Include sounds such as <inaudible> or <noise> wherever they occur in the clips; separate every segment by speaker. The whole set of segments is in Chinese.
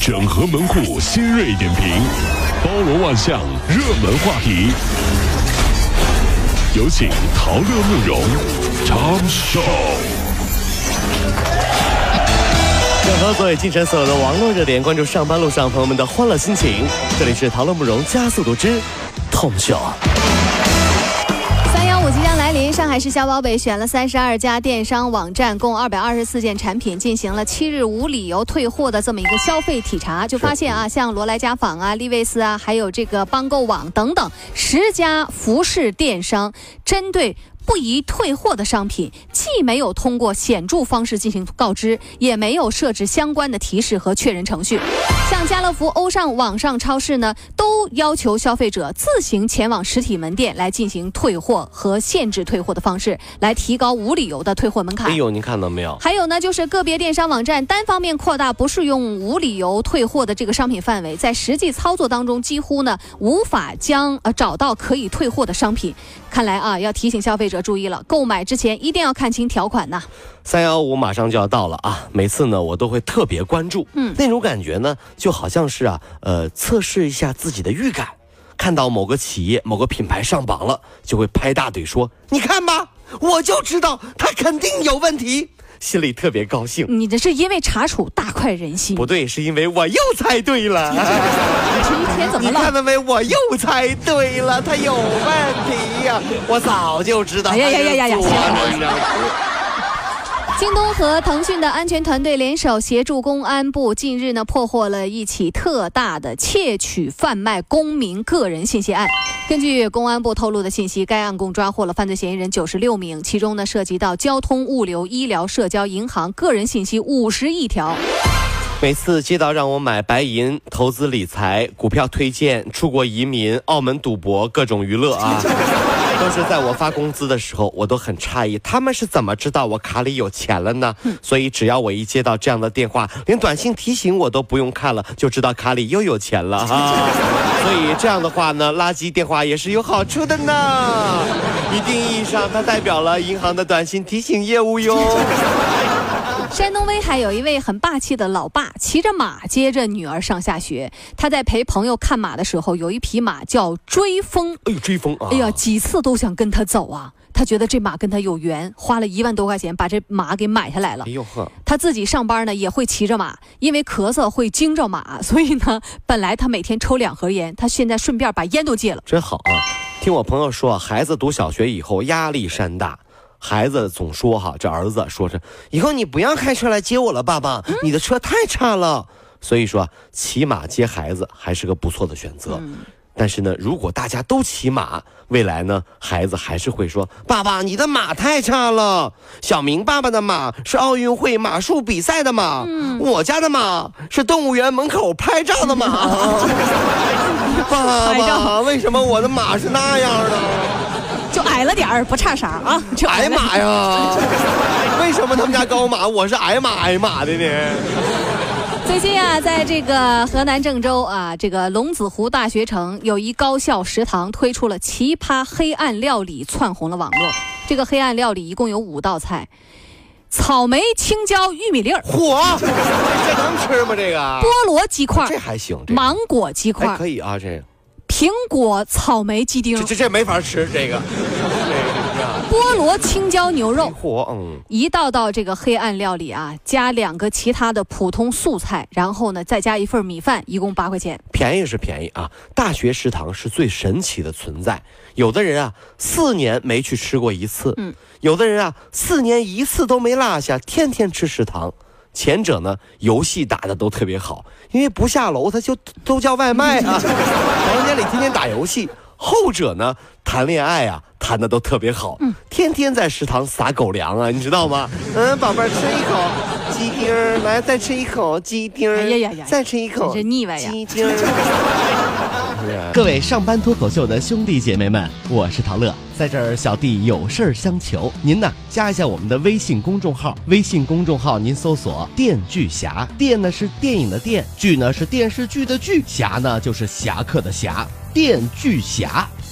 Speaker 1: 整合门户新锐点评，包罗万象，热门话题。有请陶乐慕容长寿。
Speaker 2: 整合所有进城所有的网络热点，关注上班路上朋友们的欢乐心情。这里是陶乐慕容加速度之 Tom。
Speaker 3: 上海市消保委选了三十二家电商网站，共二百二十四件产品，进行了七日无理由退货的这么一个消费体察，就发现啊，像罗莱家纺啊、利维斯啊，还有这个帮购网等等十家服饰电商，针对。不宜退货的商品，既没有通过显著方式进行告知，也没有设置相关的提示和确认程序。像家乐福、欧尚网上超市呢，都要求消费者自行前往实体门店来进行退货和限制退货的方式，来提高无理由的退货门槛。
Speaker 2: 哎呦，您看到没有？
Speaker 3: 还有呢，就是个别电商网站单方面扩大不适用无理由退货的这个商品范围，在实际操作当中，几乎呢无法将呃找到可以退货的商品。看来啊，要提醒消费者注意了，购买之前一定要看清条款呐。
Speaker 2: 三幺五马上就要到了啊！每次呢，我都会特别关注，嗯，那种感觉呢，就好像是啊，呃，测试一下自己的预感。看到某个企业、某个品牌上榜了，就会拍大腿说：“你看吧，我就知道它肯定有问题。”心里特别高兴。
Speaker 3: 你这是因为查处大快人心？
Speaker 2: 不对，是因为我又猜对了。
Speaker 3: 你这一天怎么了？
Speaker 2: 你看到没？我又猜对了，他有问题呀！我早就知道。哎呀呀呀呀呀！
Speaker 3: 京东和腾讯的安全团队联手协助公安部，近日呢破获了一起特大的窃取、贩卖公民个人信息案。根据公安部透露的信息，该案共抓获了犯罪嫌疑人九十六名，其中呢涉及到交通、物流、医疗、社交、银行个人信息五十亿条。
Speaker 2: 每次接到让我买白银、投资理财、股票推荐、出国移民、澳门赌博、各种娱乐啊。都是在我发工资的时候，我都很诧异，他们是怎么知道我卡里有钱了呢？所以只要我一接到这样的电话，连短信提醒我都不用看了，就知道卡里又有钱了哈。<laughs> 所以这样的话呢，垃圾电话也是有好处的呢。<laughs> 一定意义上，它代表了银行的短信提醒业务哟。
Speaker 3: 山东威海有一位很霸气的老爸，骑着马接着女儿上下学。他在陪朋友看马的时候，有一匹马叫追风。
Speaker 2: 哎呦，追风啊！
Speaker 3: 哎呀，几次都想跟他走啊。他觉得这马跟他有缘，花了一万多块钱把这马给买下来了。哎呦呵！他自己上班呢也会骑着马，因为咳嗽会惊着马，所以呢，本来他每天抽两盒烟，他现在顺便把烟都戒了。
Speaker 2: 真好啊！听我朋友说，孩子读小学以后压力山大。孩子总说哈，这儿子说是以后你不要开车来接我了，爸爸，你的车太差了。所以说，骑马接孩子还是个不错的选择。但是呢，如果大家都骑马，未来呢，孩子还是会说，爸爸，你的马太差了。小明爸爸的马是奥运会马术比赛的马，我家的马是动物园门口拍照的马。<laughs> 爸爸，为什么我的马是那样的？
Speaker 3: 就矮了点儿，不差啥啊！<laughs>
Speaker 2: 矮马呀？<laughs> 为什么他们家高马，<laughs> 我是矮马矮马的呢？
Speaker 3: 最近啊，在这个河南郑州啊，这个龙子湖大学城有一高校食堂推出了奇葩黑暗料理，窜红了网络。这个黑暗料理一共有五道菜：草莓青椒玉米粒儿，
Speaker 2: 嚯，这能吃吗？这个
Speaker 3: 菠萝鸡块，
Speaker 2: 这还行；
Speaker 3: 芒果鸡块，
Speaker 2: 可以啊，这。
Speaker 3: 苹果草莓鸡丁，
Speaker 2: 这这这没法吃这个。<laughs>
Speaker 3: 菠萝青椒牛肉，<laughs> 嗯，一道道这个黑暗料理啊，加两个其他的普通素菜，然后呢再加一份米饭，一共八块钱。
Speaker 2: 便宜是便宜啊，大学食堂是最神奇的存在。有的人啊，四年没去吃过一次，嗯，有的人啊，四年一次都没落下，天天吃食堂。前者呢，游戏打的都特别好，因为不下楼，他就都叫外卖啊。<laughs> 房间里天天打游戏。后者呢，谈恋爱啊，谈的都特别好，嗯，天天在食堂撒狗粮啊，你知道吗？嗯，宝贝儿，吃一口鸡丁，来再吃一口鸡丁，哎呀呀呀，再吃一口，
Speaker 3: 真腻歪呀，
Speaker 2: 鸡丁。<laughs>
Speaker 4: 各位上班脱口秀的兄弟姐妹们，我是陶乐，在这儿小弟有事儿相求，您呢加一下我们的微信公众号，微信公众号您搜索“电锯侠”，电呢是电影的电，剧呢是电视剧的剧，侠呢就是侠客的侠，电锯侠。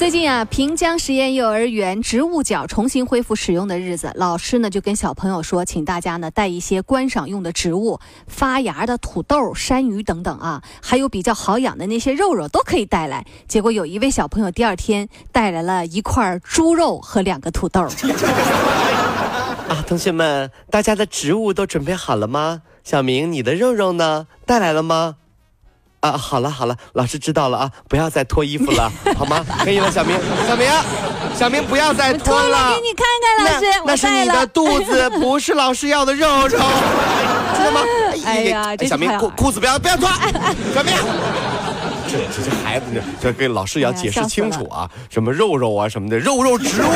Speaker 3: 最近啊，平江实验幼儿园植物角重新恢复使用的日子，老师呢就跟小朋友说，请大家呢带一些观赏用的植物，发芽的土豆、山芋等等啊，还有比较好养的那些肉肉都可以带来。结果有一位小朋友第二天带来了一块猪肉和两个土豆。
Speaker 2: 啊，同学们，大家的植物都准备好了吗？小明，你的肉肉呢？带来了吗？啊，好了好了，老师知道了啊，不要再脱衣服了，<laughs> 好吗？可以了，小明，小明，小明，不要再脱
Speaker 3: 脱了
Speaker 2: 了
Speaker 3: 给。你看看，老师，
Speaker 2: 那是你的。肚子，<laughs> 不是老师要的肉肉，知道吗？
Speaker 3: 哎呀这
Speaker 2: 小明裤裤子不要不要脱，<laughs> 小明。这这这孩子呢，这跟老师也要解释清楚啊，什么肉肉啊什么的，肉肉植物，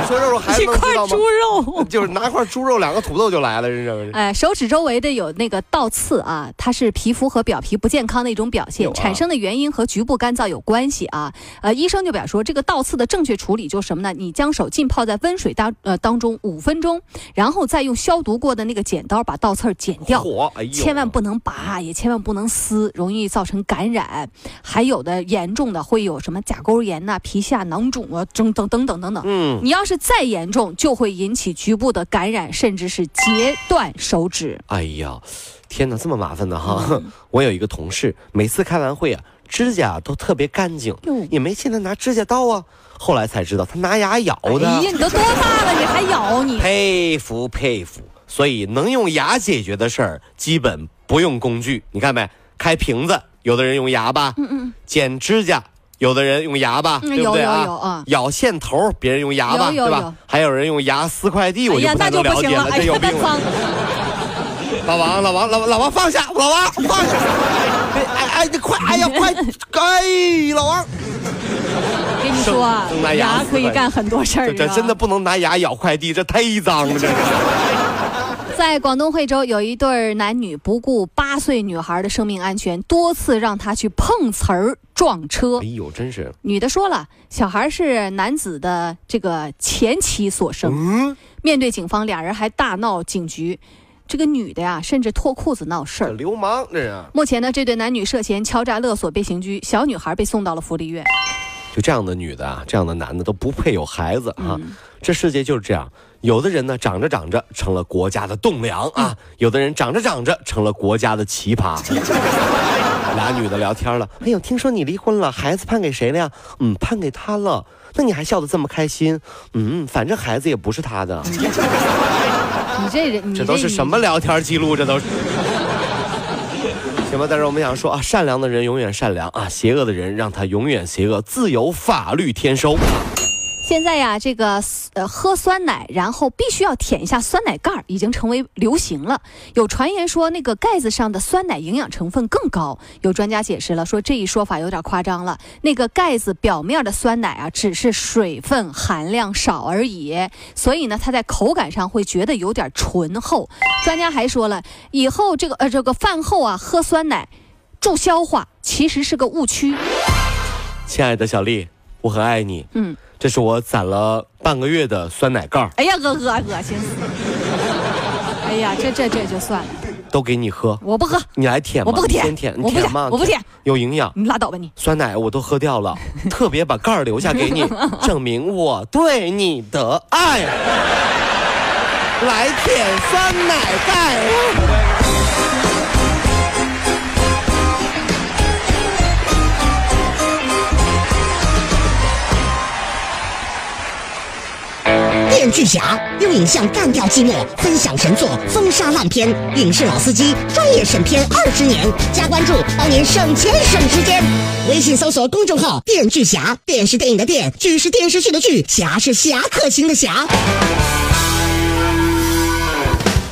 Speaker 2: 你 <laughs> 说肉肉孩子能知道吗
Speaker 3: 块猪？肉。<laughs>
Speaker 2: 就是拿块猪肉，两个土豆就来了，这是。
Speaker 3: 哎，手指周围的有那个倒刺啊，它是皮肤和表皮不健康的一种表现，
Speaker 2: 啊
Speaker 3: 产生的原因和局部干燥有关系啊。呃，医生就表示说，这个倒刺的正确处理就是什么呢？你将手浸泡在温水当呃当中五分钟，然后再用消毒过的那个剪刀把倒刺儿剪掉。
Speaker 2: 火，
Speaker 3: 千万不能拔，也千万不能撕，容易造成感染。还有的严重的会有什么甲沟炎呐、皮下囊肿啊，等等等等等等。
Speaker 2: 嗯，
Speaker 3: 你要是再严重，就会引起局部的感染，甚至是截断手指。
Speaker 2: 哎呀，天哪，这么麻烦的哈！
Speaker 3: 嗯 <laughs>
Speaker 2: 我有一个同事，每次开完会啊，指甲都特别干净，也没见他拿指甲刀啊。后来才知道他拿牙咬
Speaker 3: 哎
Speaker 2: 的，
Speaker 3: 呀，你都多大了，你还咬你？
Speaker 2: 佩服佩服。所以能用牙解决的事儿，基本不用工具。你看没？开瓶子，有的人用牙吧；
Speaker 3: 嗯嗯，
Speaker 2: 剪指甲，有的人用牙吧，
Speaker 3: 嗯
Speaker 2: 对不对啊？
Speaker 3: 有有有啊
Speaker 2: 咬线头，别人用牙吧，对吧？还有人用牙撕快递，我就不太能了解了，
Speaker 3: 不行了，哎呀
Speaker 2: 这有病了。
Speaker 3: 脏 <laughs>
Speaker 2: 老王，老王，老王，老王放下，老王放下！哎哎哎，你快！哎呀，<laughs> 快！哎，老王，
Speaker 3: 跟你说啊，
Speaker 2: 牙
Speaker 3: 牙可以干很多事儿啊
Speaker 2: 这这真的不能拿牙咬快递，这太脏了，这是。
Speaker 3: 在广东惠州，有一对男女不顾八岁女孩的生命安全，多次让她去碰瓷儿、撞车
Speaker 2: 哎。呦，真是，
Speaker 3: 女的说了，小孩是男子的这个前妻所生。
Speaker 2: 嗯，
Speaker 3: 面对警方，俩人还大闹警局。这个女的呀，甚至脱裤子闹事儿。
Speaker 2: 流氓这是。
Speaker 3: 目前呢，这对男女涉嫌敲诈勒索被刑拘，小女孩被送到了福利院。
Speaker 2: 就这样的女的啊，这样的男的都不配有孩子啊！
Speaker 3: 嗯
Speaker 2: 这世界就是这样，有的人呢长着长着成了国家的栋梁
Speaker 3: 嗯
Speaker 2: 啊，有的人长着长着成了国家的奇葩。<laughs> 俩女的聊天了，哎呦，听说你离婚了，孩子判给谁了呀？嗯，判给他了。那你还笑得这么开心？嗯，反正孩子也不是他的。<laughs>
Speaker 3: 你这人，你
Speaker 2: 这都是什么聊天记录？这都是。行吧，但是我们想说啊，善良的人永远善良啊，邪恶的人让他永远邪恶，自有法律天收。
Speaker 3: 现在呀，这个呃喝酸奶，然后必须要舔一下酸奶盖儿，已经成为流行了。有传言说，那个盖子上的酸奶营养成分更高。有专家解释了，说这一说法有点夸张了。那个盖子表面的酸奶啊，只是水分含量少而已，所以呢，它在口感上会觉得有点醇厚。专家还说了，以后这个呃这个饭后啊喝酸奶助消化，其实是个误区。
Speaker 2: 亲爱的小丽，我很爱你。
Speaker 3: 嗯，
Speaker 2: 这是我攒了半个月的酸奶盖儿，
Speaker 3: 哎呀，恶恶恶心死！<laughs> 哎呀，这这这就算了，
Speaker 2: 都给你喝，
Speaker 3: 我不喝，
Speaker 2: 你来舔吗？
Speaker 3: 我不舔
Speaker 2: 舔，你
Speaker 3: 我不舔
Speaker 2: 舔吗？
Speaker 3: 我不舔，
Speaker 2: 有营养。
Speaker 3: 你拉倒吧你。
Speaker 2: 酸奶我都喝掉了，<laughs> 特别把盖儿留下给你，<laughs> 证明我对你的爱。来舔酸奶盖。
Speaker 5: 巨侠用影像干掉寂寞，分享神作，封杀烂片。影视老司机，专业审片二十年，加关注，帮您省钱省时间。微信搜索公众号“电锯侠”，电视电影的电，剧是电视剧的剧，侠是侠客行的侠。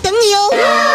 Speaker 5: 等你哦。